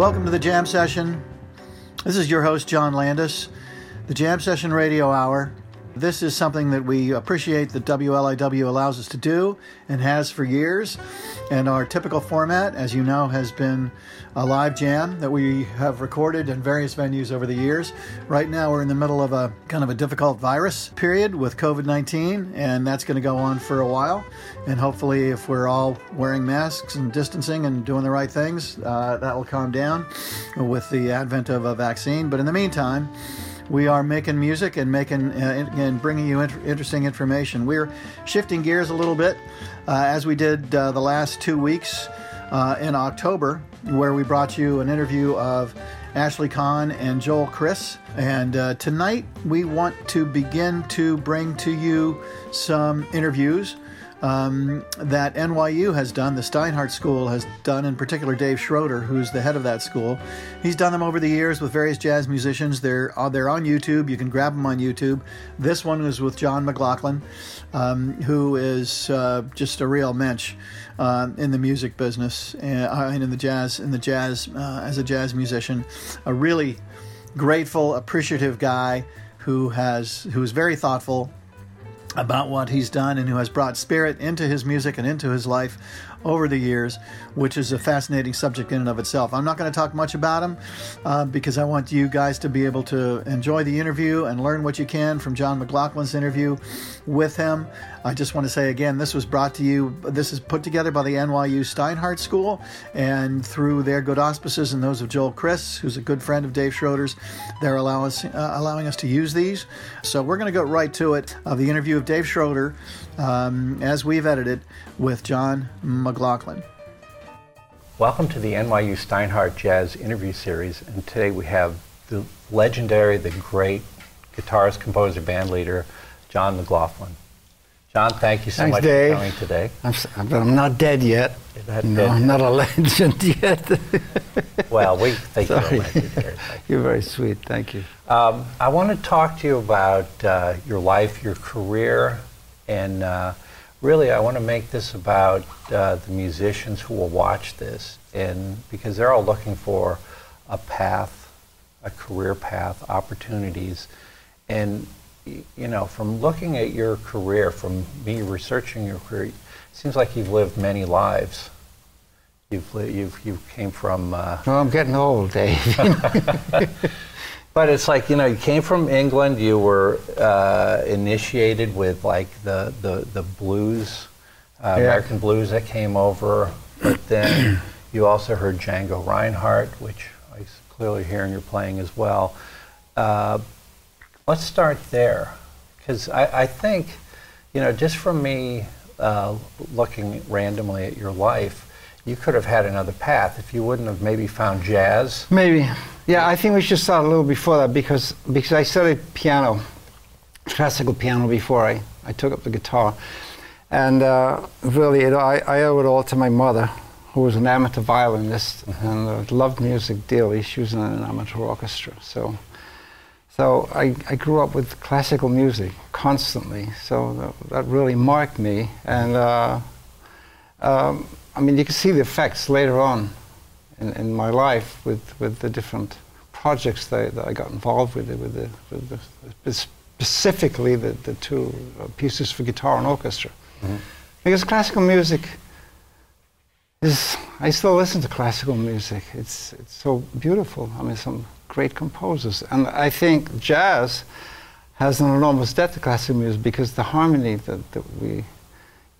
Welcome to the Jam Session. This is your host, John Landis, the Jam Session Radio Hour. This is something that we appreciate that WLIW allows us to do and has for years. And our typical format, as you know, has been a live jam that we have recorded in various venues over the years. Right now, we're in the middle of a kind of a difficult virus period with COVID 19, and that's going to go on for a while. And hopefully, if we're all wearing masks and distancing and doing the right things, uh, that will calm down with the advent of a vaccine. But in the meantime, we are making music and making uh, and bringing you inter- interesting information. We're shifting gears a little bit uh, as we did uh, the last two weeks uh, in October, where we brought you an interview of Ashley Kahn and Joel Chris. And uh, tonight we want to begin to bring to you some interviews um, that NYU has done, the Steinhardt School has done, in particular Dave Schroeder, who's the head of that school. He's done them over the years with various jazz musicians. They're uh, they're on YouTube. You can grab them on YouTube. This one was with John McLaughlin, um, who is uh, just a real mensch uh, in the music business uh, and in the jazz in the jazz uh, as a jazz musician. A really grateful, appreciative guy who has who is very thoughtful about what he's done and who has brought spirit into his music and into his life over the years, which is a fascinating subject in and of itself. I'm not going to talk much about him uh, because I want you guys to be able to enjoy the interview and learn what you can from John McLaughlin's interview with him. I just want to say again, this was brought to you, this is put together by the NYU Steinhardt School and through their good auspices and those of Joel Chris, who's a good friend of Dave Schroeder's. They're allow us, uh, allowing us to use these. So we're going to go right to it of the interview of Dave Schroeder um, as we've edited with John McLaughlin. Welcome to the NYU Steinhardt Jazz interview series, and today we have the legendary, the great guitarist, composer, band leader, John McLaughlin. John, thank you so Thanks, much Dave. for coming today. I'm, I'm not dead yet. Not no, dead I'm yet. not a legend yet. Well, we think you're Sorry. legendary. You're very sweet. Thank you. Um, I want to talk to you about uh, your life, your career, and uh, really, I want to make this about uh, the musicians who will watch this, and because they're all looking for a path, a career path, opportunities, and you know, from looking at your career, from me researching your career, it seems like you've lived many lives. You've li- you've you came from. Uh, No, I'm getting old, Dave. but it's like you know, you came from England. You were uh, initiated with like the the the blues, uh, Yeah. American blues that came over. But then you also heard Django Reinhardt, which I clearly hear in your playing as well. Let's start there, because I, I think, you know, just from me uh, looking randomly at your life, you could have had another path if you wouldn't have maybe found jazz. Maybe. Yeah, I think we should start a little before that because because I studied piano, classical piano before I, I took up the guitar, and uh, really it, I, I owe it all to my mother, who was an amateur violinist and uh, loved music dearly. She was in an amateur orchestra, so. So I, I grew up with classical music constantly, so that, that really marked me. And uh, um, I mean, you can see the effects later on in, in my life with, with the different projects that, that I got involved with, with, the, with the, specifically the, the two pieces for guitar and orchestra. Because classical music is, I still listen to classical music. It's, it's so beautiful. I mean, some great composers. And I think jazz has an enormous debt to classical music because the harmony that, that we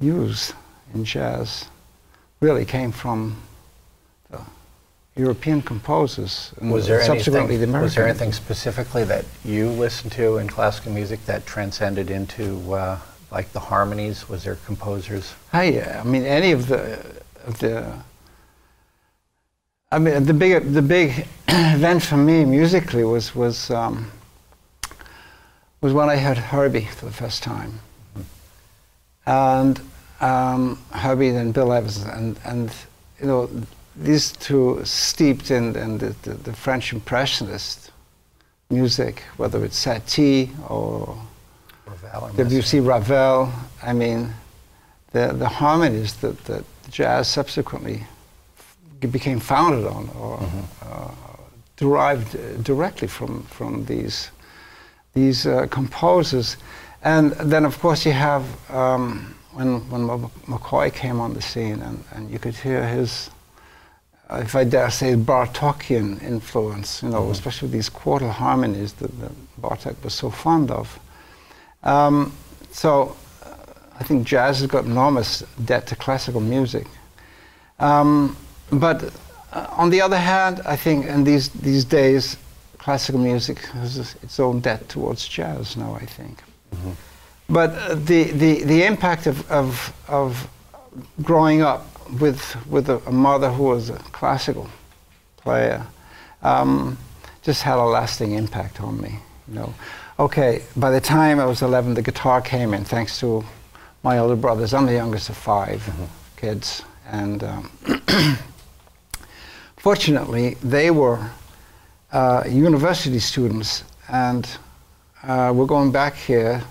use in jazz really came from the European composers and Was there subsequently anything? the American. Was there anything specifically that you listened to in classical music that transcended into uh, like the harmonies? Was there composers? I, I mean, any of the, of the. I mean, the big, the big event for me musically was was um, was when I heard Herbie for the first time, and um, Herbie and Bill Evans, and and you know these two steeped in, in the, the, the French Impressionist music, whether it's Satie or Ravel or Debussy, Ravel. I mean, the the harmonies that, that jazz subsequently became founded on or uh, derived uh, directly from, from these, these uh, composers. And then, of course, you have um, when, when McCoy came on the scene, and, and you could hear his, uh, if I dare say, Bartokian influence, you know, mm-hmm. especially these quartal harmonies that, that Bartok was so fond of. Um, so uh, I think jazz has got enormous debt to classical music. Um, but uh, on the other hand, I think in these, these days, classical music has its own debt towards jazz now, I think. Mm-hmm. But uh, the, the, the impact of, of, of growing up with, with a, a, mother who was a classical player um, just had a lasting impact on me. You know, okay. By the time I was 11, the guitar came in, thanks to my older brothers. I'm the youngest of 5 mm-hmm. kids, and um, fortunately, they were uh, university students, and uh, we're going back here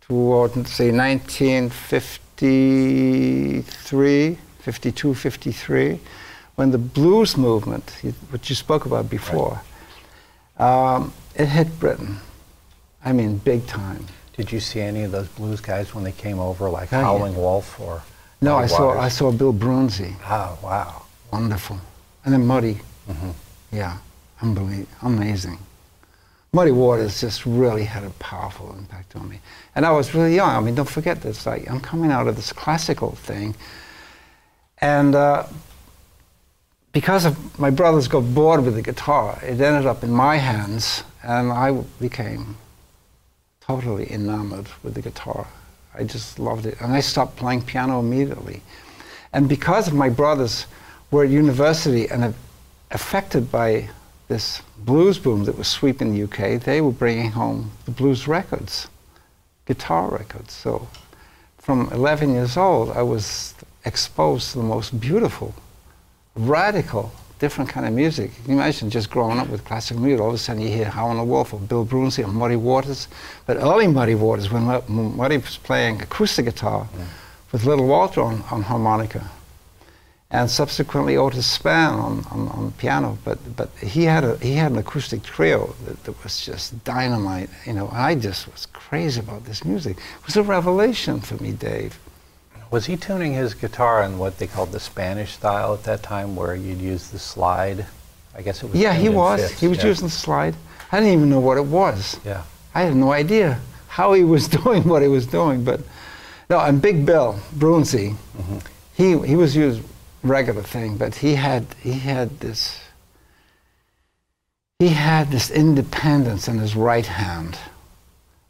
toward, say, 1953, 52, 53, when the blues movement, which you spoke about before, right. um, it hit Britain. I mean, big time. Did you see any of those blues guys when they came over, like Howling. Wolf or? No, I saw I saw Bill Broonzy. Oh wow, wonderful, and then Muddy. Mm-hmm. Yeah, unbelievable, amazing. Muddy Waters just really had a powerful impact on me. And I was really young. I mean, don't forget this. Like, I'm coming out of this classical thing. And uh, because of my brothers got bored with the guitar, it ended up in my hands, and I became totally enamored with the guitar. I just loved it. And I stopped playing piano immediately. And because of my brothers were at university and affected by this blues boom that was sweeping the UK, they were bringing home the blues records, guitar records. So from 11 years old, I was exposed to the most beautiful, radical, different kind of music. Can you imagine just growing up with classical music? All of a sudden you hear Howlin' Wolf or Bill Broonzy or Muddy Waters. But early Muddy Waters, when Muddy was playing acoustic guitar yeah. with Little Walter on, on harmonica, and subsequently Otis Spann on, on, on, the piano. But but he had a he had an acoustic trio that, that, was just dynamite. You know, I just was crazy about this music. It was a revelation for me, Dave. Was he tuning his guitar in what they called the Spanish style at that time, where you'd use the slide? I guess it was. Yeah, he was. Fifths, he was yeah. using the slide. I didn't even know what it was. Yeah. I had no idea how he was doing what he was doing, but no. And Big Bill Broonzy, mm-hmm. he he was used regular thing, but he had he had this he had this independence in his right hand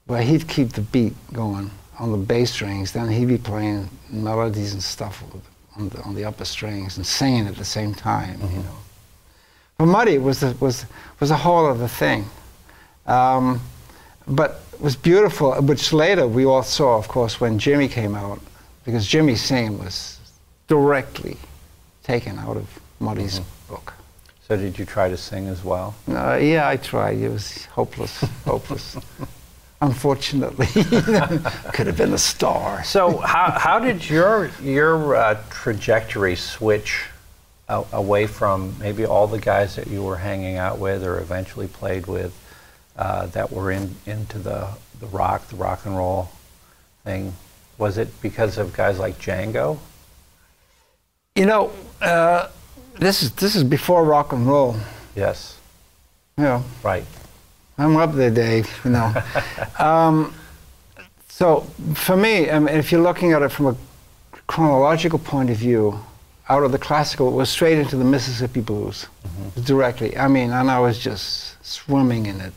where he'd keep the beat going on the bass strings, then he'd be playing melodies and stuff on the, on the upper strings and singing at the same time, mm-hmm. you know. For Muddy was a, was was a whole other thing, um, but it was beautiful. Which later we all saw, of course, when Jimmy came out, because Jimmy's singing was directly taken out of Muddy's mm-hmm. book. So did you try to sing as well? Uh, yeah, I tried. It was hopeless, hopeless. Unfortunately, could have been a star. So how, how did your your uh, trajectory switch uh, away from maybe all the guys that you were hanging out with or eventually played with uh, that were in into the the rock, the rock and roll thing? Was it because of guys like Django? You know, uh, this is this is before rock and roll. Yes. You know. Right. I'm up there, Dave. You know. um, so for me, I mean, if you're looking at it from a chronological point of view, out of the classical, it was straight into the Mississippi blues mm-hmm. directly. I mean, and I was just swimming in it,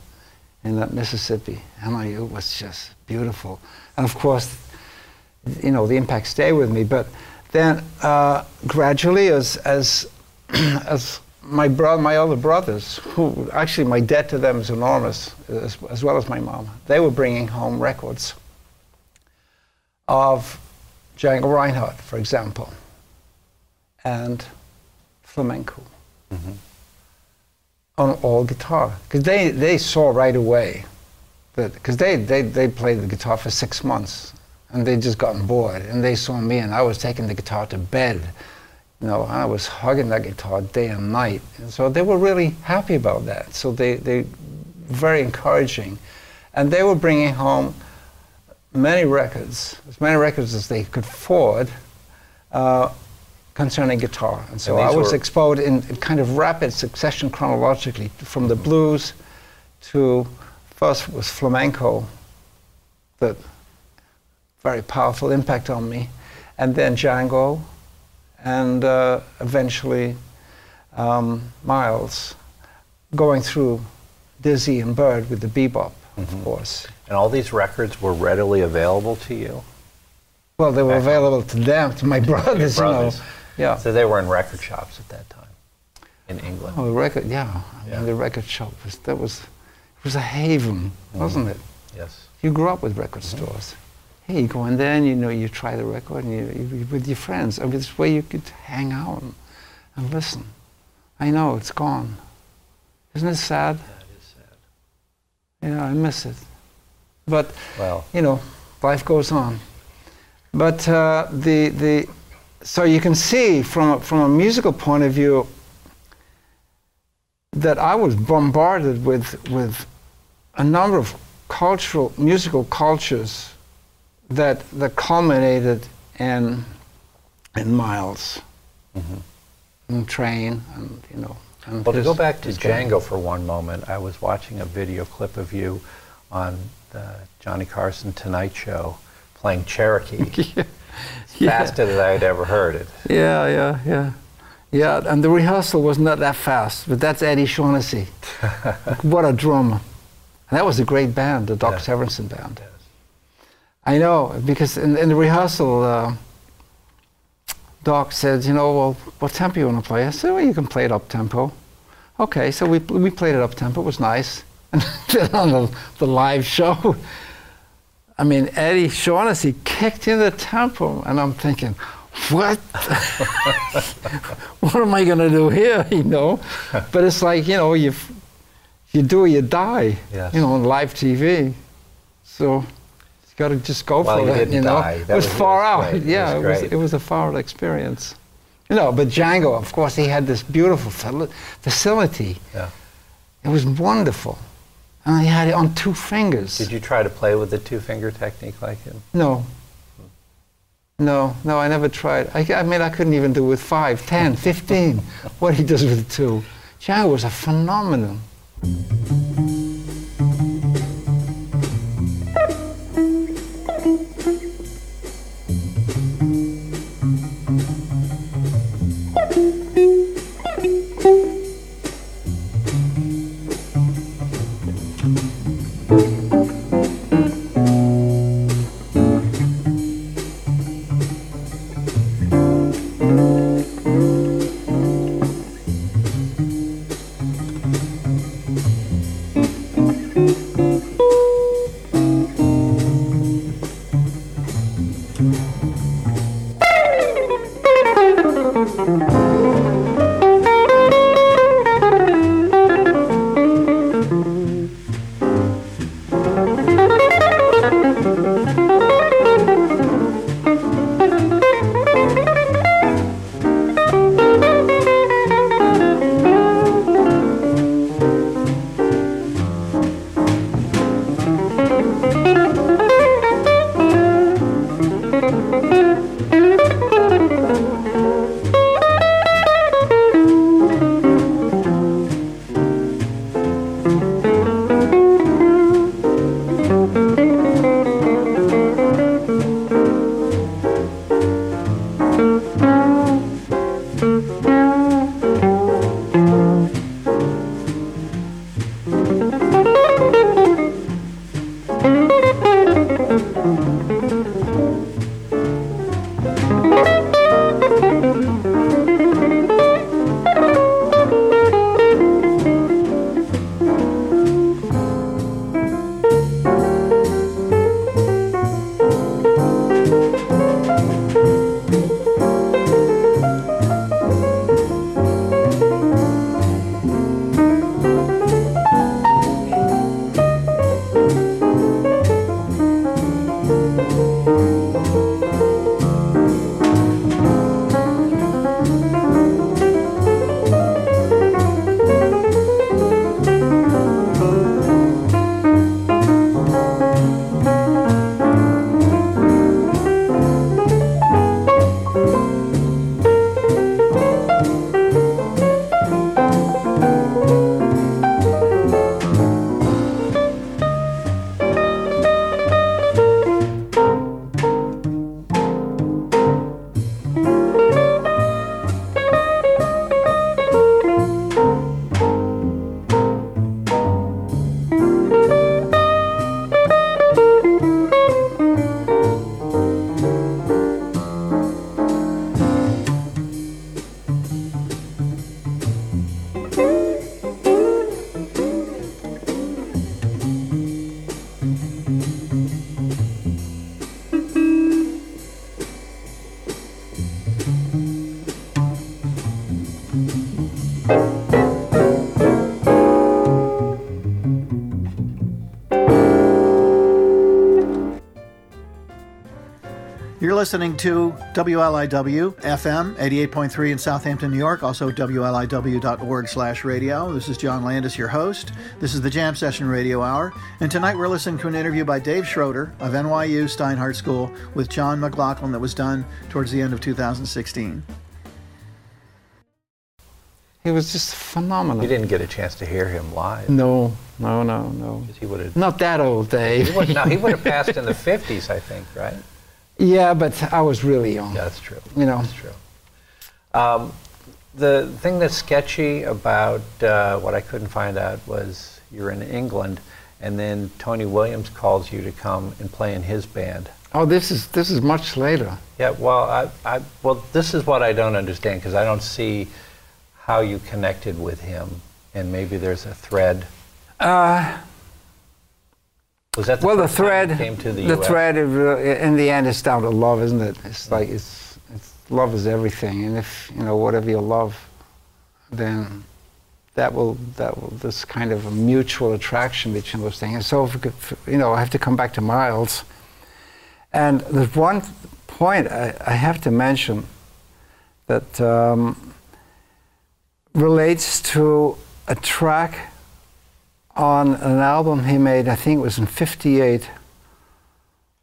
in that Mississippi, and I, it was just beautiful. And of course, you know, the impact stayed with me, but then uh, gradually, as as as my brother, my other brothers, who actually my debt to them is enormous, as, as well as my mom, they were bringing home records of Django Reinhardt, for example, and flamenco mm-hmm. on all guitar, because they they saw right away that because they, they they played the guitar for six months and they'd just gotten bored and they saw me and I was taking the guitar to bed You know, I was hugging that guitar day and night. And so they were really happy about that. So they, they very encouraging. And they were bringing home many records, as many records as they could afford, uh, concerning guitar. And so And I was exposed in, in kind of rapid succession chronologically from the blues to first was flamenco, that very powerful impact on me, and then Django, and uh, eventually um, Miles, going through Dizzy and Bird with the bebop, of course. And all these records were readily available to you? Well, they were available to them, to my brothers, brothers. you know. Yeah. So they were in record shops at that time in England. Oh, the record, yeah. I mean, the record shop was that was it was a haven, wasn't it? Yes. You grew up with record stores. Hey, you go in there and you know you try the record and you, you with your friends. I mean, it's where you could hang out and, and listen. I know it's gone. Isn't it sad? That is sad. Yeah, I miss it. But Well, you know, life goes on. But uh, the the so you can see from a, from a musical point of view that I was bombarded with with a number of cultural musical cultures that that culminated in in Miles mm-hmm. and Train and you know. And well, to go back to. Django for one moment, I was watching a video clip of you on the Johnny Carson Tonight Show playing Cherokee. Yeah. Faster than I had ever heard it. Yeah, yeah, yeah. Yeah, and the rehearsal was not that fast, but that's Eddie Shaughnessy. what a drummer. And that was a great band, the Doc Yeah. Severinsen band. I know, because in, in the rehearsal, uh, Doc said, you know, well, what tempo you want to play? I said, well, you can play it up tempo. Okay, so we, we played it up tempo, it was nice. And then on the, the live show, I mean, Eddie Shaughnessy kicked in the tempo, and I'm thinking, what? what am I going to do here? You know, but it's like you know, you you do or you die. Yes. You know, on live TV, so got to just go Well, for you it. didn't you know, die. it was, was- far out. great. It Yeah, was it was it was a far out experience. You know, but Django, of course, he had this beautiful facility. Yeah. It was wonderful, and he had it on two fingers. Did you try to play with the two finger technique like him? No. No, no, I never tried. I, I mean, I couldn't even do with five, ten, fifteen. what he does with two. Django was a phenomenon. Listening to WLIW FM 88.3 in Southampton, New York, also WLIW.org slash radio. This is John Landis, your host. This is the Jam Session Radio Hour. And tonight we're listening to an interview by Dave Schroeder of NYU Steinhardt School with John McLaughlin that was done towards the end of 2016. He was just phenomenal. You didn't get a chance to hear him live. No, no, no, no. He would have. Not that old, Dave. He would, no, he would have passed in the 50s, I think, right? Yeah, but I was really young. Yeah, that's true. You know. That's true. Um, the thing that's sketchy about uh, what I couldn't find out was you're in England, and then Tony Williams calls you to come and play in his band. Oh, this is this is much later. Yeah, well, I, I well, this is what I don't understand because I don't see how you connected with him, and maybe there's a thread. Uh, Was that the well, the first time you thread, came to the, the US? thread, is really- in the end, it's down to love, isn't it? It's like it's, it's love is everything, and if you know whatever you love, then that will that will this kind of a mutual attraction between those things. And so, if we could, you know, I have to come back to Miles, and there's one point I, I have to mention that um, relates to a track on an album he made, I think it was in 58.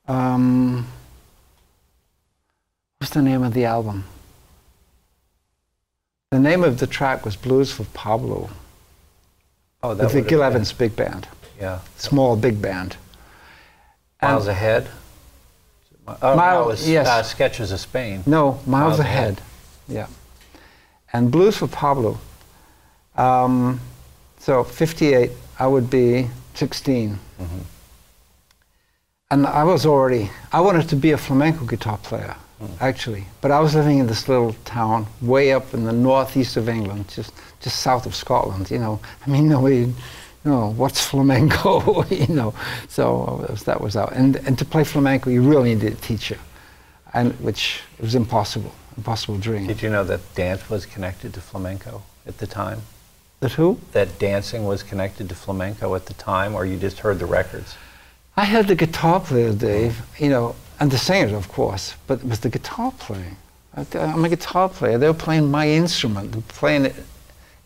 Um, what's the name of the album? The name of the track was Blues for Pablo Oh, that with the Gil Evans Big Band, Yeah. small big band. Miles And- ahead. Oh, Mile- no, was yes. uh, Sketches of Spain. No, Miles, Miles ahead. Ahead. Yeah. And Blues for Pablo. Um, so 58, I would be 16. Mhm. And I was already, I wanted to be a flamenco guitar player, actually. But I was living in this little town way up in the northeast of England, just, just south of Scotland, you know. I mean, nobody, you know, what's flamenco, you know. So uh, that was out. And, and to play flamenco, you really needed a teacher, and, which was impossible, impossible dream. Did you know that dance was connected to flamenco at the time? That who? That dancing was connected to flamenco at the time, or you just heard the records? I had the guitar player, Dave, you know, and the singers, of course, but it was the guitar playing. I'm a guitar player. They were playing my instrument, and playing it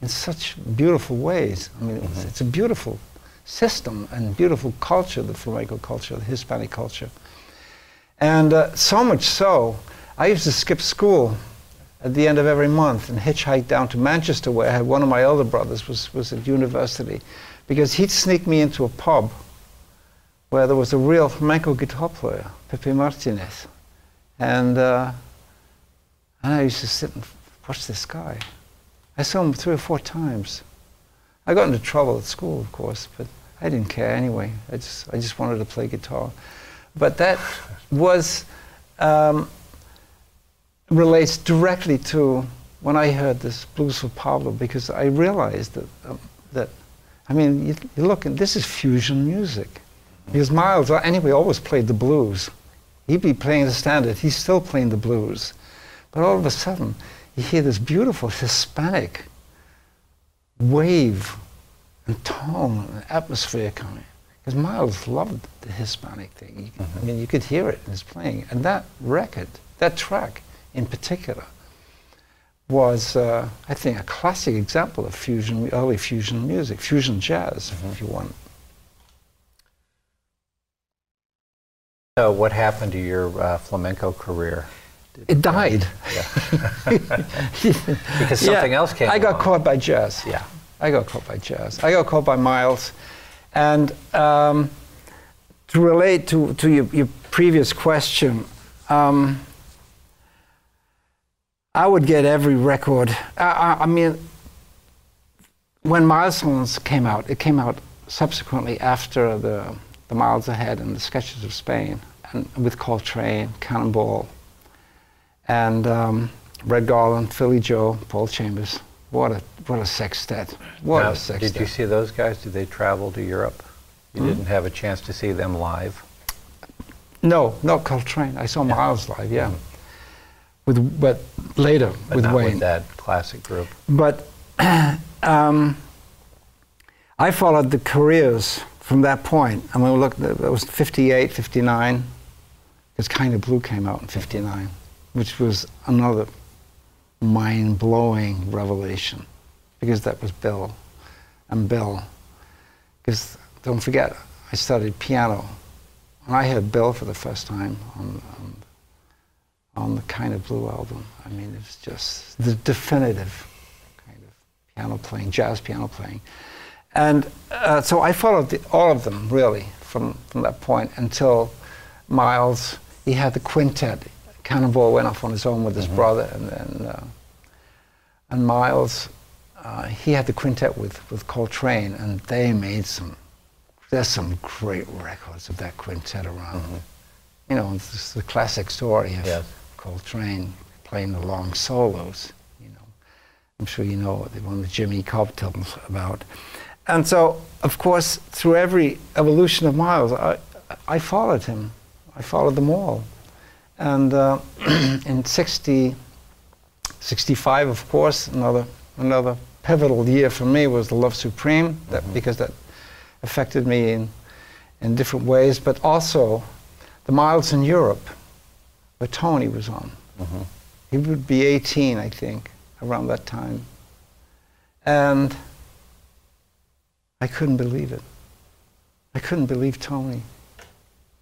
in such beautiful ways. I mean, it was, it's a beautiful system and beautiful culture, the flamenco culture, the Hispanic culture. And uh, so much so, I used to skip school at the end of every month and hitchhike down to Manchester, where I had one of my elder brothers was, was at university, because he'd sneak me into a pub where there was a real flamenco guitar player, Pepe Martinez. And, uh, and I used to sit and watch this guy. I saw him three or four times. I got into trouble at school, of course, but I didn't care anyway. I just, I just wanted to play guitar. But that was, um, relates directly to when I heard this Blues for Pablo, because I realized that, um, that I mean, you, you look, and this is fusion music. Because Miles, uh, anyway, always played the blues. He'd be playing the standard, he's still playing the blues. But all of a sudden, you hear this beautiful Hispanic wave and tone and atmosphere coming. Because Miles loved the Hispanic thing. You, I mean, you could hear it in his playing. And that record, that track in particular, was, uh, I think, a classic example of fusion, early fusion music, fusion jazz, if you want. So, what happened to your uh, flamenco career? Did- It died. Because something Yeah, else came I got along. caught by jazz. Yeah. I got caught by jazz. I got caught by Miles. And um, to relate to, to your, your previous question, um, I would get every record. I, I, I mean, when Milestones came out, it came out subsequently after the, the Miles Ahead and the Sketches of Spain, and with Coltrane, Cannonball, and um, Red Garland, Philly Joe, Paul Chambers. What a what a sextet! What Now, a sextet! did you see those guys? Did they travel to Europe? You Hmm? didn't have a chance to see them live. No, no Coltrane. I saw Miles live. Yeah, with but later But with not Wayne. with that classic group. But um, I followed the careers from that point. I mean, look, it was 58, 59, Because Kind of Blue came out in 59, which was another mind blowing revelation because that was Bill and Bill. Because don't forget, I studied piano and I heard Bill for the first time on, on, on the Kind of Blue album. I mean, it was just the definitive kind of piano playing, jazz piano playing. And uh, so I followed the, all of them really from, from that point until Miles, he had the quintet. Cannonball went off on his own with his mm-hmm. brother, and then uh, and Miles, uh, he had the quintet with, with Coltrane, and they made some. There's some great records of that quintet around. Mm-hmm. You know, it's the classic story of yes. Coltrane playing the long solos. You know, I'm sure you know the one that Jimmy Cobb tells about. And so, of course, through every evolution of Miles, I, I followed him. I followed them all. And uh, in 60, 65, of course, another, another pivotal year for me was the Love Supreme, that, mm-hmm. because that affected me in, in different ways, but also the Miles in Europe, where Tony was on. Mm-hmm. He would be 18, I think, around that time. And I couldn't believe it. I couldn't believe Tony. It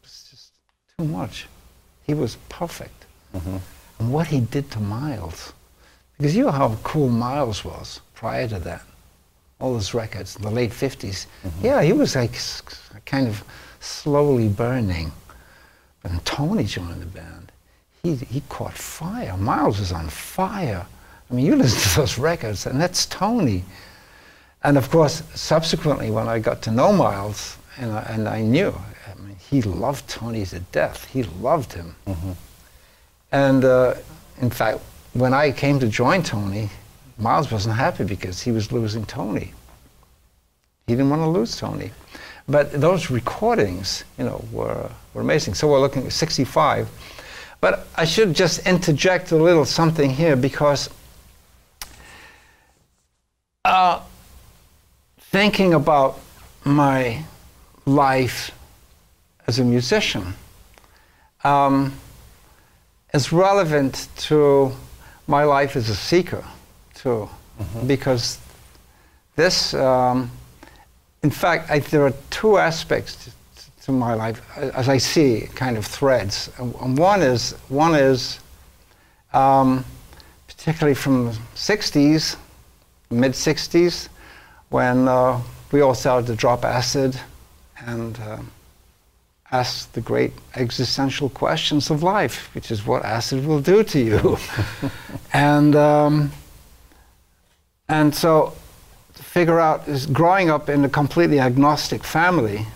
was just too much. He was perfect. Mm-hmm. And what he did to Miles, because you know how cool Miles was prior to that. All those records, in the late 50s. Mm-hmm. Yeah, he was like kind of slowly burning. But when Tony joined the band, he, he caught fire. Miles was on fire. I mean, you listen to those records, and that's Tony. And of course, subsequently, when I got to know Miles, and I, and I knew, I mean, he loved Tony to death. He loved him. Mm-hmm. And uh, in fact, when I came to join Tony, Miles wasn't happy because he was losing Tony. He didn't want to lose Tony. But those recordings, you know, were, were amazing. So we're looking at 65. But I should just interject a little something here because uh, thinking about my life as a musician um, is relevant to my life as a seeker, too, mm-hmm. because this, um, in fact, I, there are two aspects to, to, my life as I see kind of threads. And one is one is um, particularly from the '60s, mid '60s when uh, we all started to drop acid and uh, ask the great existential questions of life, which is what acid will do to you. and, um, and so to figure out is growing up in a completely agnostic family,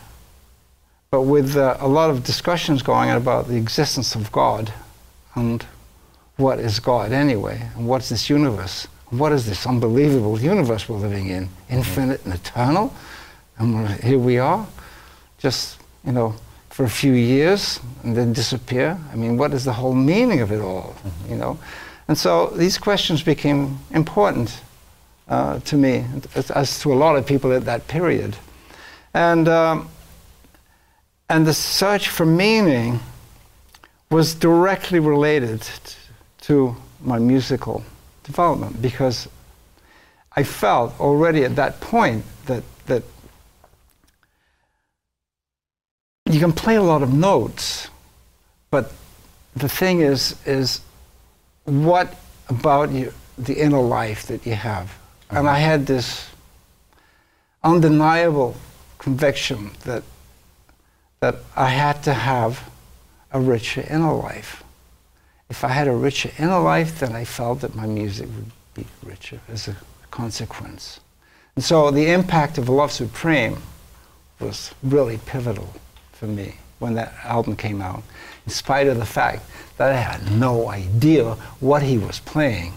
but with uh, a lot of discussions going on about the existence of God and what is God anyway, and what's this universe what is this unbelievable universe we're living in? Infinite and eternal? And here we are, just, you know, for a few years and then disappear. I mean, what is the whole meaning of it all, mm-hmm. you know? And so these questions became important uh, to me, as, as, to a lot of people at that period. And, um, and the search for meaning was directly related to my musical development because I felt already at that point that that you can play a lot of notes, but the thing is is what about you the inner life that you have. Uh-huh. And I had this undeniable conviction that that I had to have a richer inner life if I had a richer inner life, then I felt that my music would be richer as a consequence. And so the impact of Love Supreme was really pivotal for me when that album came out, in spite of the fact that I had no idea what he was playing.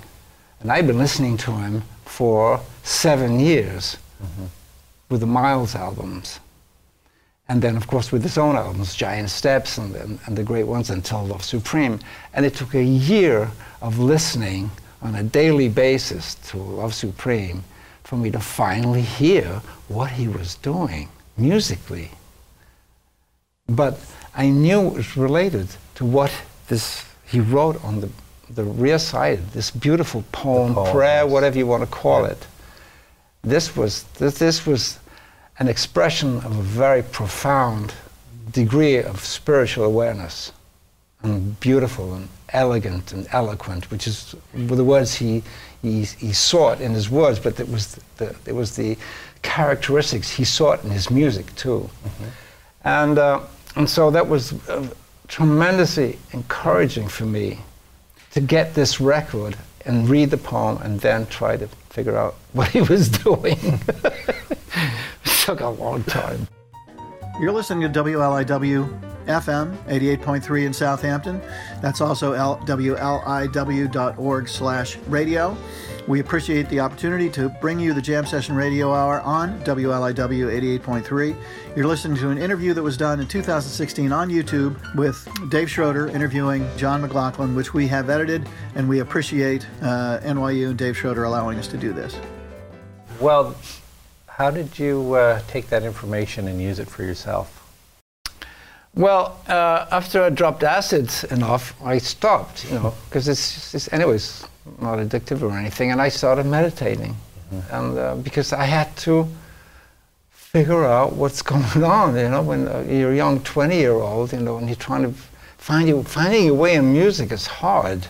And I'd been listening to him for seven years mm-hmm. with the Miles albums. And then, of course, with his own albums, Giant Steps and, and, and the great ones, Until Love Supreme. And it took a year of listening on a daily basis to Love Supreme for me to finally hear what he was doing musically. But I knew it was related to what this he wrote on the the rear side, this beautiful poem, poem, prayer, yes. whatever you want to call Yeah. it. This was this, this was an expression of a very profound degree of spiritual awareness, and beautiful and elegant and eloquent, which is were the words he he, he sought in his words, but it was the it was the characteristics he sought in his music too, and uh, and so that was uh, tremendously encouraging for me to get this record and read the poem and then try to figure out what he was doing. it took a long time. You're listening to WLIW FM 88.3 in Southampton. That's also L- WLIW.org slash radio. We appreciate the opportunity to bring you the Jam Session Radio Hour on WLIW 88.3. You're listening to an interview that was done in 2016 on YouTube with Dave Schroeder interviewing John McLaughlin, which we have edited, and we appreciate uh, NYU and Dave Schroeder allowing us to do this. Well, how did you uh, take that information and use it for yourself? Well, uh, after I dropped acid enough, I stopped, you know, because it's, just- it's, anyways, not addictive or anything, and I started meditating. And uh, because I had to figure out what's going on, you know, when uh, you're a young 20 year old, you know, and you're trying to find your, finding your way in music is hard,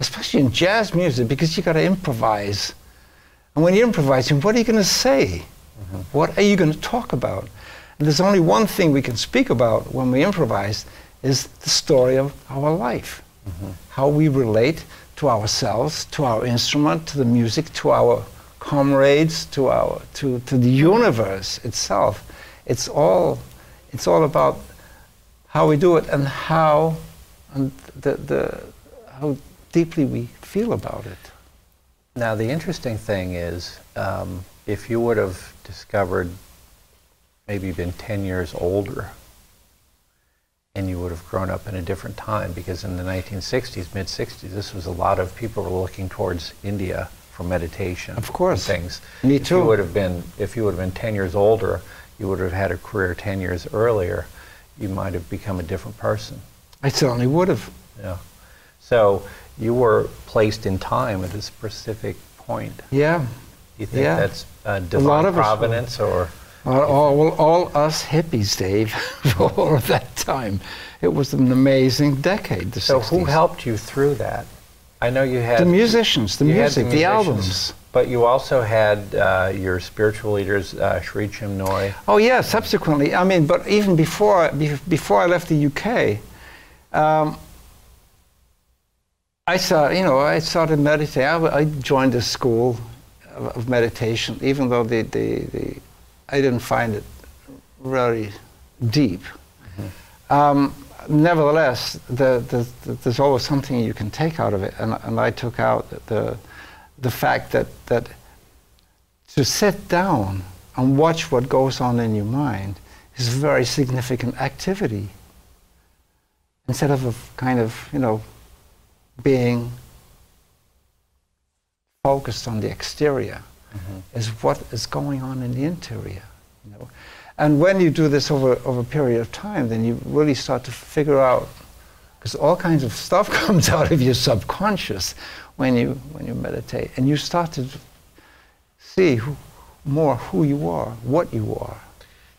especially in jazz music, because you got to improvise. And when you're improvising, what are you going to say? What are you going to talk about? And there's only one thing we can speak about when we improvise is the story of our life. How we relate to ourselves, to our instrument, to the music, to our comrades, to our to, to the universe itself. It's all it's all about how we do it and how and the, the how deeply we feel about it. Now, the interesting thing is, um, if you would have discovered maybe been 10 years older, and you would have grown up in a different time, because in the 1960s, mid 60s, this was a lot of people were looking towards India for meditation. Of course. things. Me If you too. would have been, if you would have been 10 years older, you would have had a career 10 years earlier. You might have become a different person. I certainly would have. Yeah. So you were placed in time at a specific point. Yeah. You think Yeah. that's uh, divine lot of providence, or All, all, all us hippies, Dave, for all of that time. It was an amazing decade, the so? 60s. Who helped you through that? I know you had The musicians, the music, the, musicians, albums. but you also had uh, your spiritual leaders, uh, Sri Chinmoy. Oh yeah, subsequently. I mean, but even before before I left the UK, um, I saw you know I started meditating. I joined a school of, of meditation, even though the, the, the I didn't find it very deep. Um, nevertheless, the, the, the, there's always something you can take out of it, and, and I took out the the fact that that to sit down and watch what goes on in your mind is a very significant activity. Instead of a kind of, you know, being focused on the exterior, mm-hmm. is what is going on in the interior. You know? And when you do this over, over a period of time, then you really start to figure out, because all kinds of stuff comes out of your subconscious when you, when you meditate, and you start to see who, more who you are, what you are.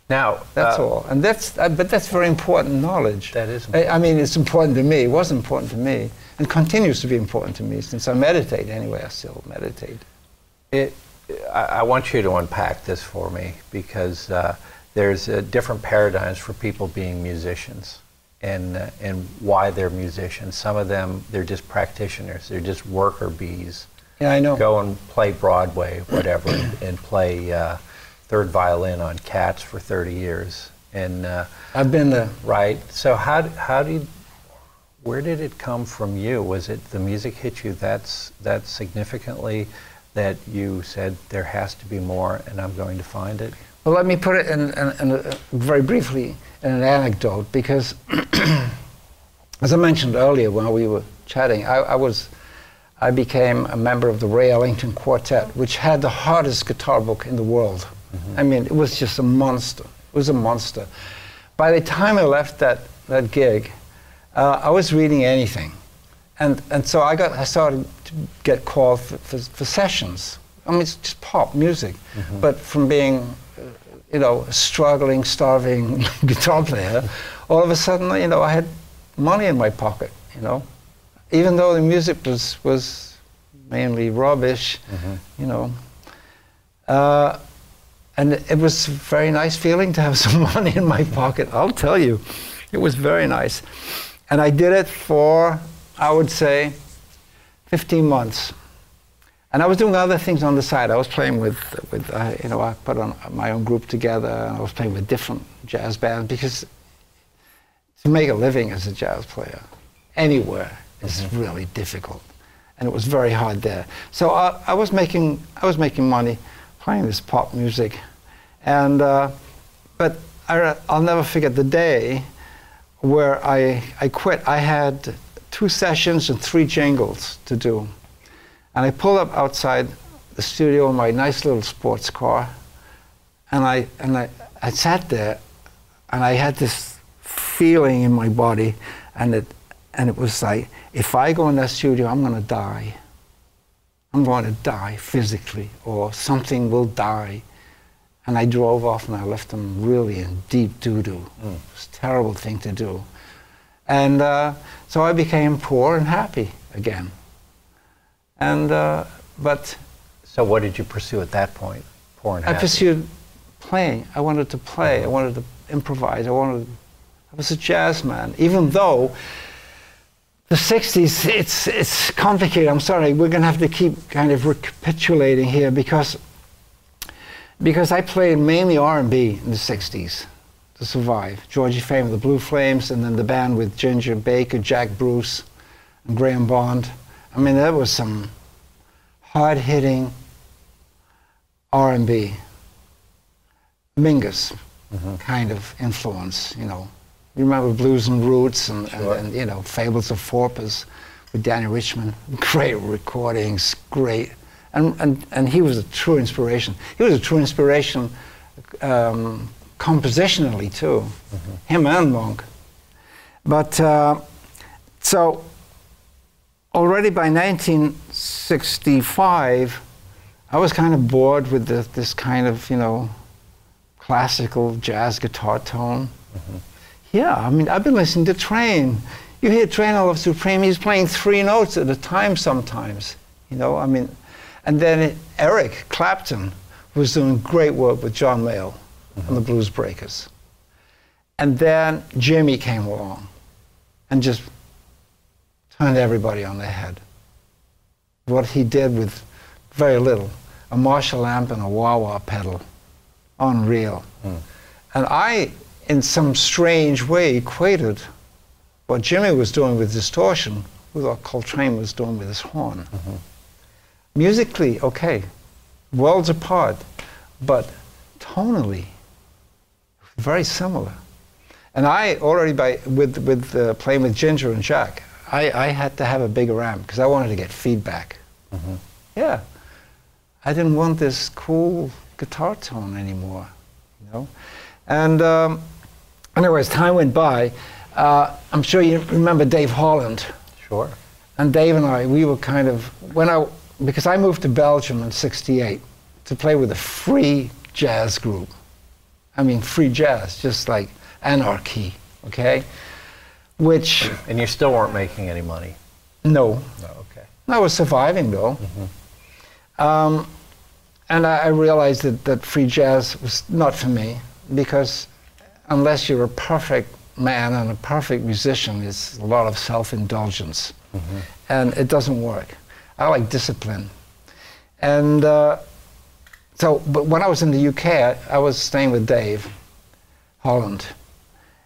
Now, That's uh, all, and that's uh, but that's very important knowledge. That is I, I mean, it's important to me. It was important to me, and continues to be important to me since I meditate. Anyway, I still meditate. It, I, I want you to unpack this for me because uh, there's different paradigms for people being musicians and, uh, and why they're musicians. Some of them, they're just practitioners, they're just worker bees. Yeah, I know. Go and play Broadway, whatever, and, and play uh, third violin on Cats for 30 years. And uh, I've been there. right, so how, how you, where did it come from you? Was it the music hit you that's that significantly that you said there has to be more and I'm going to find it? Well, let me put it in, in, in a, very briefly in an anecdote because, as I mentioned earlier when we were chatting, I, I was. I became a member of the Ray Ellington Quartet, which had the hardest guitar book in the world. I mean, it was just a monster. It was a monster. By the time I left that, that gig, uh, I was reading anything, and and so I got I started to get called for, for, for sessions. I mean, it's just pop music, Mm-hmm. but from being, uh, you know, a struggling, starving guitar player, all of a sudden, you know, I had money in my pocket. You know, even though the music was was mainly rubbish, Mm-hmm. you know. Uh, and it was a very nice feeling to have some money in my pocket. I'll tell you, it was very nice. And I did it for, I would say, 15 months. And I was doing other things on the side. I was playing with, with uh, you know, I put on my own group together, and I was playing with different jazz bands because to make a living as a jazz player anywhere is really difficult, and it was very hard there. So I, I was making, I was making money this pop music, and uh, but I, I'll never forget the day where I, I quit. I had two sessions and three jingles to do. And I pulled up outside the studio in my nice little sports car. And I, and I, I sat there and I had this feeling in my body. And it, and it was like, if I go in that studio, I'm going to die. I'm going to die physically, or something will die. And I drove off and I left them really in deep doo doo. It was a terrible thing to do. And uh, so I became poor and happy again. And, uh, but So what did you pursue at that point? Poor and I happy. I pursued playing. I wanted to play. I wanted to improvise. I wanted. I was a jazz man, even though the '60s. It's it's complicated. I'm sorry. We're going to have to keep kind of recapitulating here because because I played mainly R&B in the '60s to survive. Georgie Fame, the Blue Flames, and then the band with Ginger Baker, Jack Bruce, and Graham Bond. I mean, that was some hard-hitting R&B, Mingus mm-hmm. kind of influence, you know. You remember Blues and Roots and, Sure. and, and, you know, Fables of Faubus with Dannie Richmond. Great recordings, great. And, and, and he was a true inspiration. He was a true inspiration um, compositionally, too. Him and Monk. But uh, so already by 1965, I was kind of bored with the, this kind of, you know, classical jazz guitar tone. Yeah, I mean, I've been listening to Train. You hear Train A Love Supreme, he's playing three notes at a time sometimes. You know, I mean, and then Eric Clapton was doing great work with John Mayall and the mm-hmm. Blues Breakers. And then Jimi came along and just turned everybody on their head. What he did with very little a Marshall amp and a wah wah pedal. Unreal. Hmm. And I, in some strange way, equated what Jimi was doing with distortion with what Coltrane was doing with his horn. Musically, okay, worlds apart, but tonally, very similar. And I already, by with with uh, playing with Ginger and Jack, I, I had to have a bigger amp because I wanted to get feedback. Yeah, I didn't want this cool guitar tone anymore, you know. And um, anyway, as time went by, uh, I'm sure you remember Dave Holland. Sure. And Dave and I, we were kind of when I because I moved to Belgium in '68 to play with a free jazz group. I mean, free jazz, just like anarchy, okay? Which And you still weren't making any money. no, No, okay. I was surviving though. Mm -hmm. Um, and I, I realized that, that free jazz was not for me because unless you're a perfect man and a perfect musician, it's a lot of self indulgence. And it doesn't work. I like discipline. And uh, so, but when I was in the UK, I, I was staying with Dave Holland.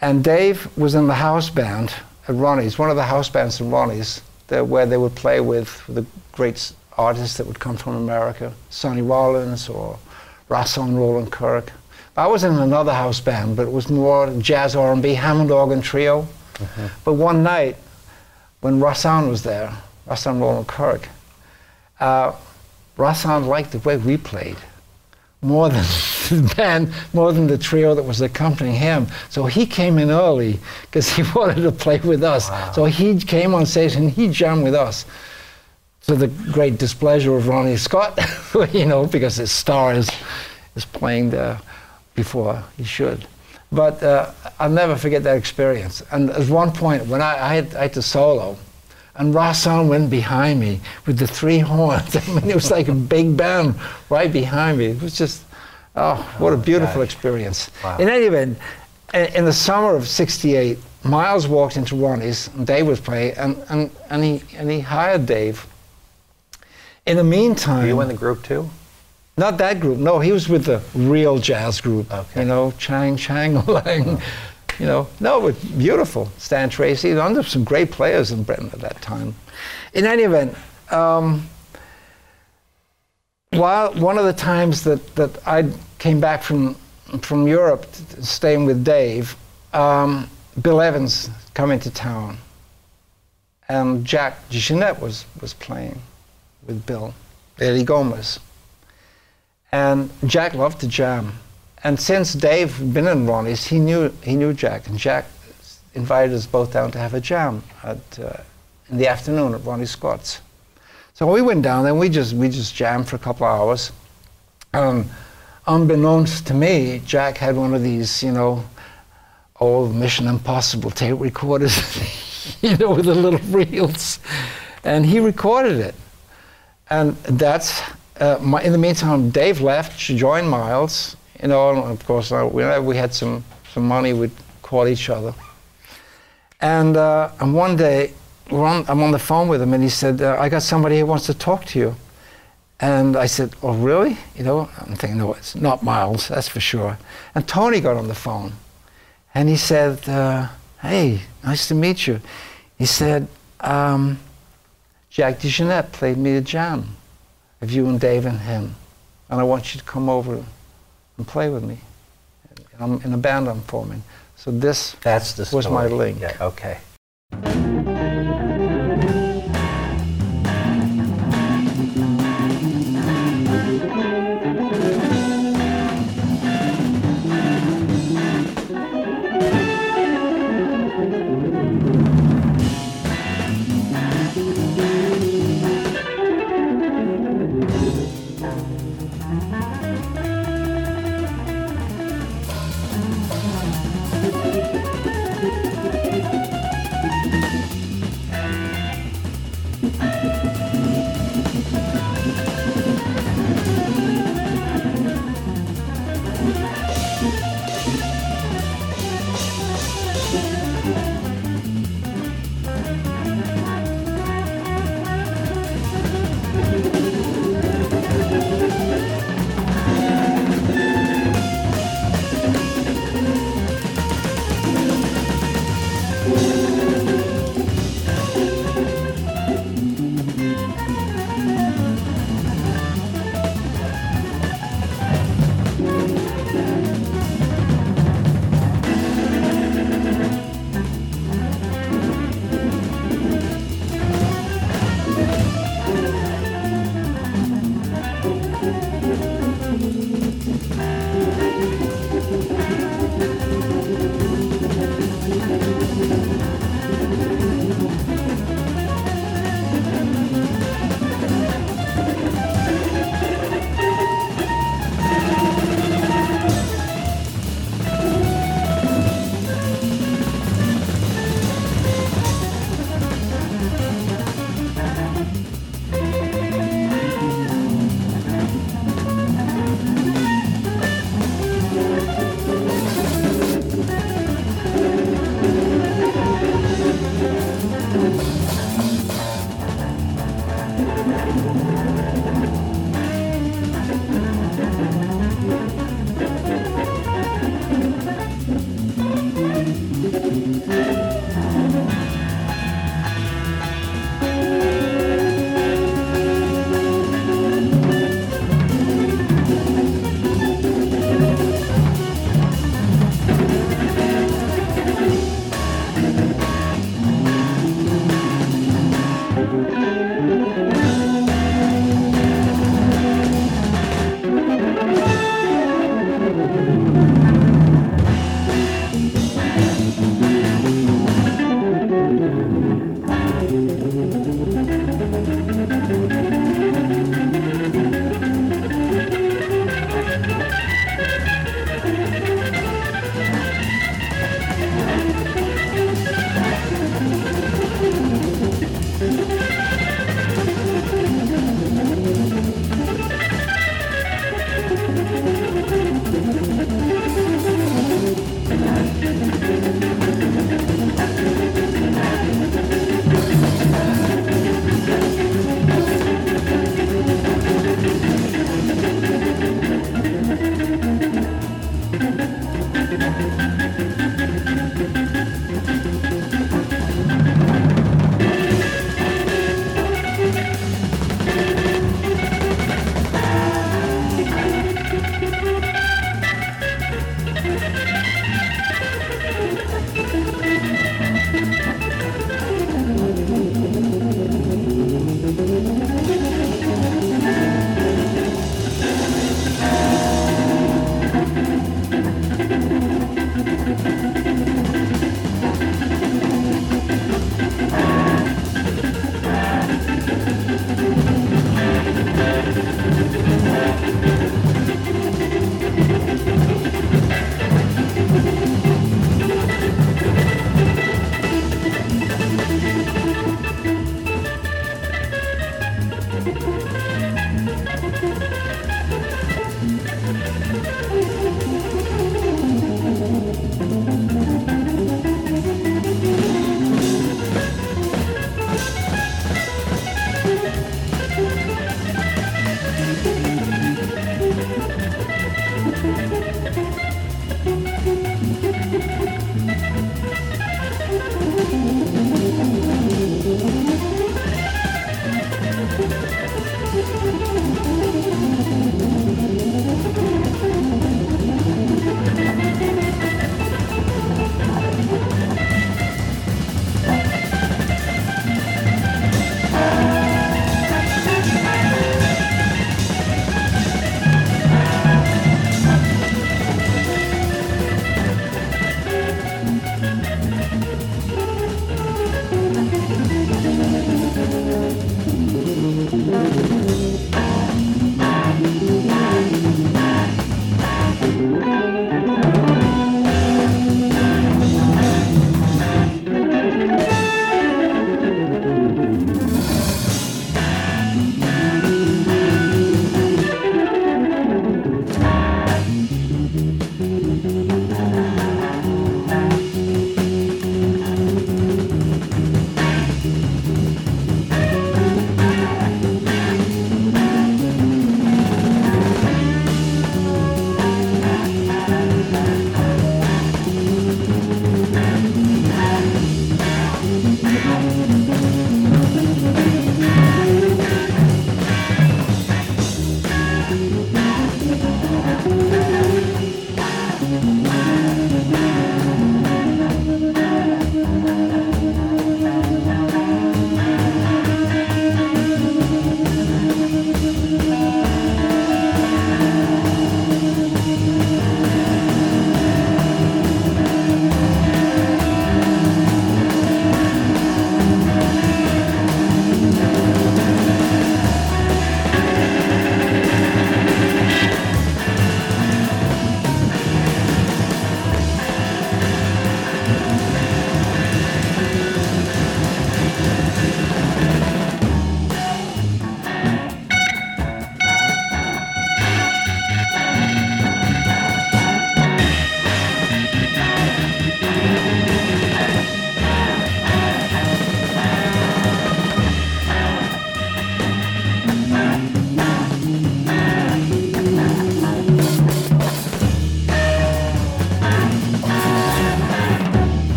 And Dave was in the house band at Ronnie's, one of the house bands at Ronnie's, that, where they would play with the great artists that would come from America, Sonny Rollins or Rahsaan Roland Kirk. I was in another house band, but it was more jazz R&B, Hammond organ trio. But one night, when Rahsaan was there, Rahsaan Roland Kirk, uh, liked the way we played. more than the band, more than the trio that was accompanying him. So he came in early because he wanted to play with us. Wow. So he came on stage and he jammed with us. To the great displeasure of Ronnie Scott, you know, because his star is, is playing there before he should. But uh, I'll never forget that experience. And at one point, when I, I, had, I had to solo, and Rahsaan went behind me with the three horns. I mean, it was like a big band right behind me. It was just, oh, what a Oh, beautiful gosh. experience. Wow. In any event, in the summer of 68, Miles walked into Ronnie's, and Dave was playing, and, and, and, he, and he hired Dave. In the meantime, Were you in the group too? Not that group. No, he was with the real jazz group. Okay. You know, Chang Chang Lang. You know, no, but beautiful. Stan Tracey. Under some great players in Britain at that time. In any event, um, while one of the times that, that I came back from from Europe, staying with Dave, um, Bill Evans come into town, and Jack DeJohnette was was playing with Bill, Eddie Gomez. And Jack loved to jam. And since Dave had been in Ronnie's, he knew, he knew Jack. And Jack invited us both down to have a jam at, uh, in the afternoon at Ronnie Scott's. So we went down and we just, we just jammed for a couple of hours. Um, unbeknownst to me, Jack had one of these, you know, old Mission Impossible tape recorders, you know, with the little reels. And he recorded it. And that's, uh, my, in the meantime, Dave left to join Miles. You know, and of course, uh, we, we had some, some money, we'd call each other. And, uh, and one day, on, I'm on the phone with him, and he said, uh, I got somebody who wants to talk to you. And I said, Oh, really? You know, I'm thinking, No, it's not Miles, that's for sure. And Tony got on the phone, and he said, uh, Hey, nice to meet you. He said, um, Jack DeJohnette played me a jam of you and Dave and him, and I want you to come over and play with me. I'm in a band I'm forming. So this That's the story. Was my link. Yeah, okay.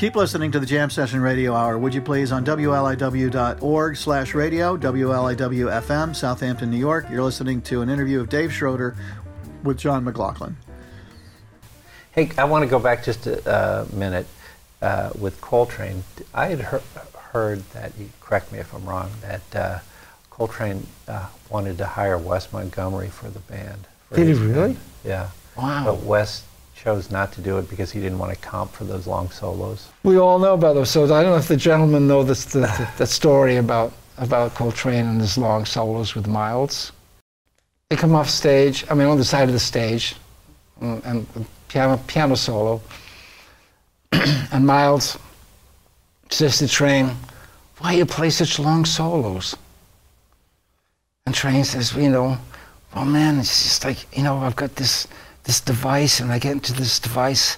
Keep listening to the Jam Session Radio Hour, would you please, on WLIW.org slash radio, WLIW FM, Southampton, New York. You're listening to an interview of Dave Schroeder with John McLaughlin. Hey, I want to go back just a, minute uh, with Coltrane. I had he- heard that, you correct me if I'm wrong, that uh, Coltrane uh, wanted to hire Wes Montgomery for the band. For Did he really? Band. Yeah. Wow. But Wes chose not to do it because he didn't want to comp for those long solos. We all know about those solos. I don't know if the gentlemen know this, the, the, the story about, about Coltrane and his long solos with Miles. They come off stage, I mean, on the side of the stage, mm, and, and piano, piano solo. and Miles says to Train, why you play such long solos? And Train says, you know, well, man, it's just like, you know, I've got this, this device and I get into this device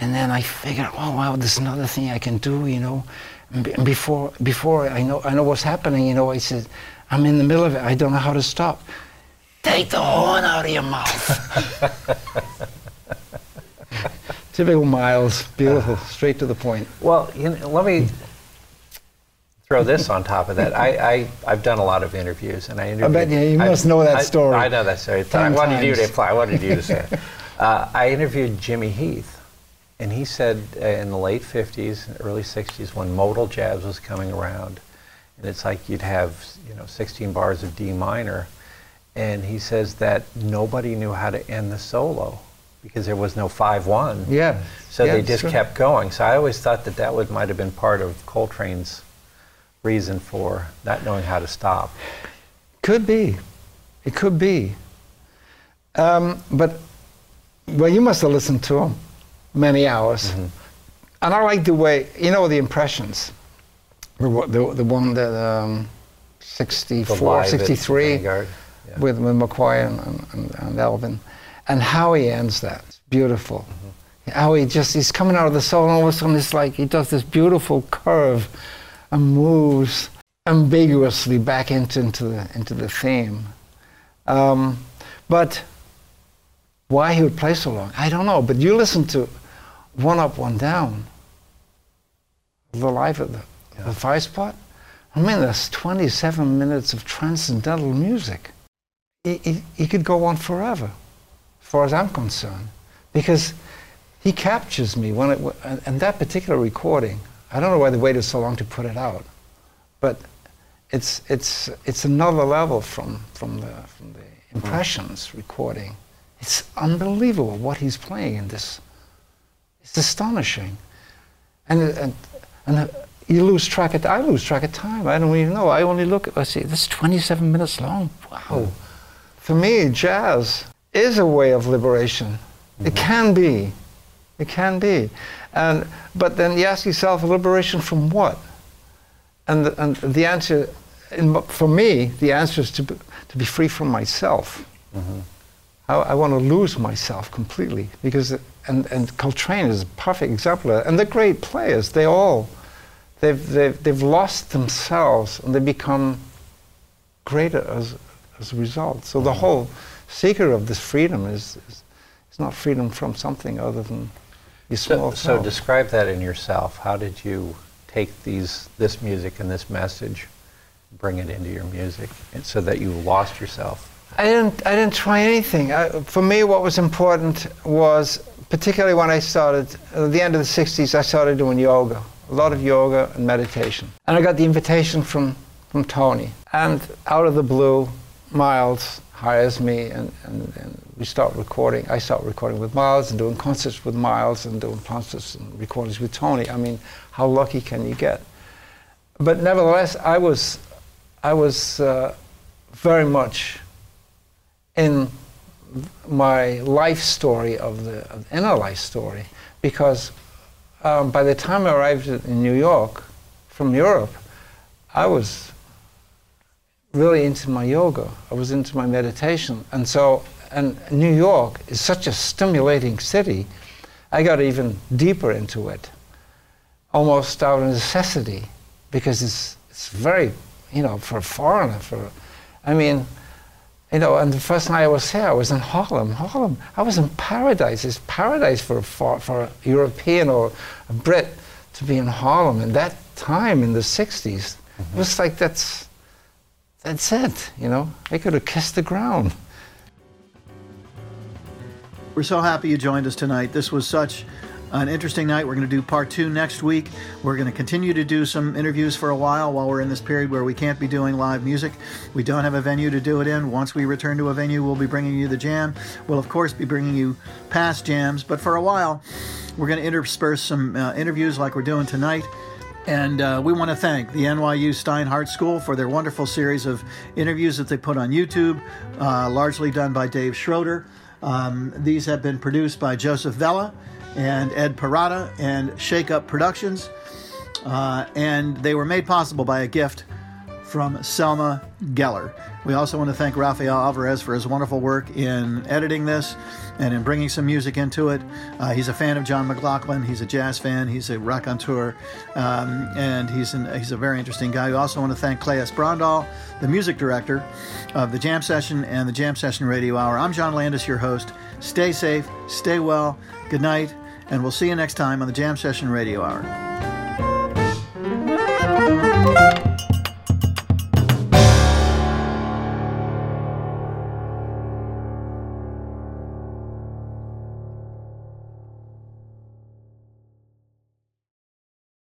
and then I figure, oh, wow, there's another thing I can do, you know. And before, before I know, I know what's happening, you know, I said, I'm in the middle of it. I don't know how to stop. Take the horn out of your mouth. Typical Miles, beautiful, straight to the point. Well, you know, let me throw this on top of that. I, I have done a lot of interviews, and I interviewed. I bet you, you must I, know that I, story. I know that story. I wanted you to apply. I wanted you to say. Uh, I interviewed Jimmy Heath, and he said uh, in the late '50s, early '60s, when modal jazz was coming around, and it's like you'd have you know 16 bars of D minor, and he says that nobody knew how to end the solo because there was no 5-1. Yeah. So yeah, they just sure. kept going. So I always thought that that would might have been part of Coltrane's reason for not knowing how to stop. Could be. It could be. Um, but, well, you must have listened to him many hours. Mm-hmm. And I like the way, you know, the impressions. The, the, the one that um, 64, 63 yeah. with, with McCoy and, and, and Elvin and how he ends that. It's beautiful. Mm-hmm. How he just, he's coming out of the soul, and all of a sudden it's like he does this beautiful curve and moves ambiguously back into, into, the, into the theme. Um, but why he would play so long, I don't know. But you listen to One Up, One Down, the life of the, yeah. the five spot. I mean, that's 27 minutes of transcendental music. He, he, he could go on forever as far as I'm concerned, because he captures me when it, and that particular recording. I don't know why they waited so long to put it out, but it's it's it's another level from from the from the impressions recording. It's unbelievable what he's playing in this. It's astonishing, and and and you lose track of. I lose track of time. I don't even know. I only look. I see this is 27 minutes long. Wow. For me, jazz is a way of liberation. Mm-hmm. It can be. It can be. And, but then you ask yourself, liberation from what? And the, and the answer, in, for me, the answer is to be, to be free from myself. Mm-hmm. I, I want to lose myself completely because, and, and Coltrane is a perfect example of that. And the great players, they all, they've, they've, they've lost themselves and they become greater as, as a result. So the mm-hmm. whole seeker of this freedom is, is, is not freedom from something other than your small so, so describe that in yourself. How did you take these this music and this message, bring it into your music, so that you lost yourself? I didn't. I didn't try anything. I, for me, what was important was, particularly when I started at the end of the '60s, I started doing yoga, a lot of yoga and meditation, and I got the invitation from from Tony, and out of the blue, Miles hires me and, and, and, we start recording. I start recording with Miles and doing concerts with Miles and doing concerts and recordings with Tony. I mean, how lucky can you get? But nevertheless, I was, I was uh, very much in my life story of the, of inner life story because um, by the time I arrived in New York from Europe, I was really into my yoga. I was into my meditation. And so, and New York is such a stimulating city, I got even deeper into it, almost out of necessity, because it's, it's very, you know, for a foreigner, for, I mean, you know, and the first night I was here, I was in Harlem. Harlem, I was in paradise. It's paradise for, for, for a European or a Brit to be in Harlem. In that time, in the 60s, mm-hmm. it was like that's, that's it, you know. I could have kissed the ground. We're so happy you joined us tonight. This was such an interesting night. We're going to do part two next week. We're going to continue to do some interviews for a while while we're in this period where we can't be doing live music. We don't have a venue to do it in. Once we return to a venue, we'll be bringing you the jam. We'll, of course, be bringing you past jams, but for a while, we're going to intersperse some uh, interviews like we're doing tonight. And uh, we want to thank the NYU Steinhardt School for their wonderful series of interviews that they put on YouTube, uh, largely done by Dave Schroeder. Um, these have been produced by Joseph Vella and Ed Parada and Shake Up Productions. Uh, and they were made possible by a gift from Selma Geller. We also want to thank Rafael Alvarez for his wonderful work in editing this and in bringing some music into it. Uh, he's a fan of John McLaughlin. He's a jazz fan. He's a raconteur, um, and he's an, he's a very interesting guy. We also want to thank Clay S. Brondal, the music director of the Jam Session and the Jam Session Radio Hour. I'm John Landis, your host. Stay safe, stay well, good night, and we'll see you next time on the Jam Session Radio Hour.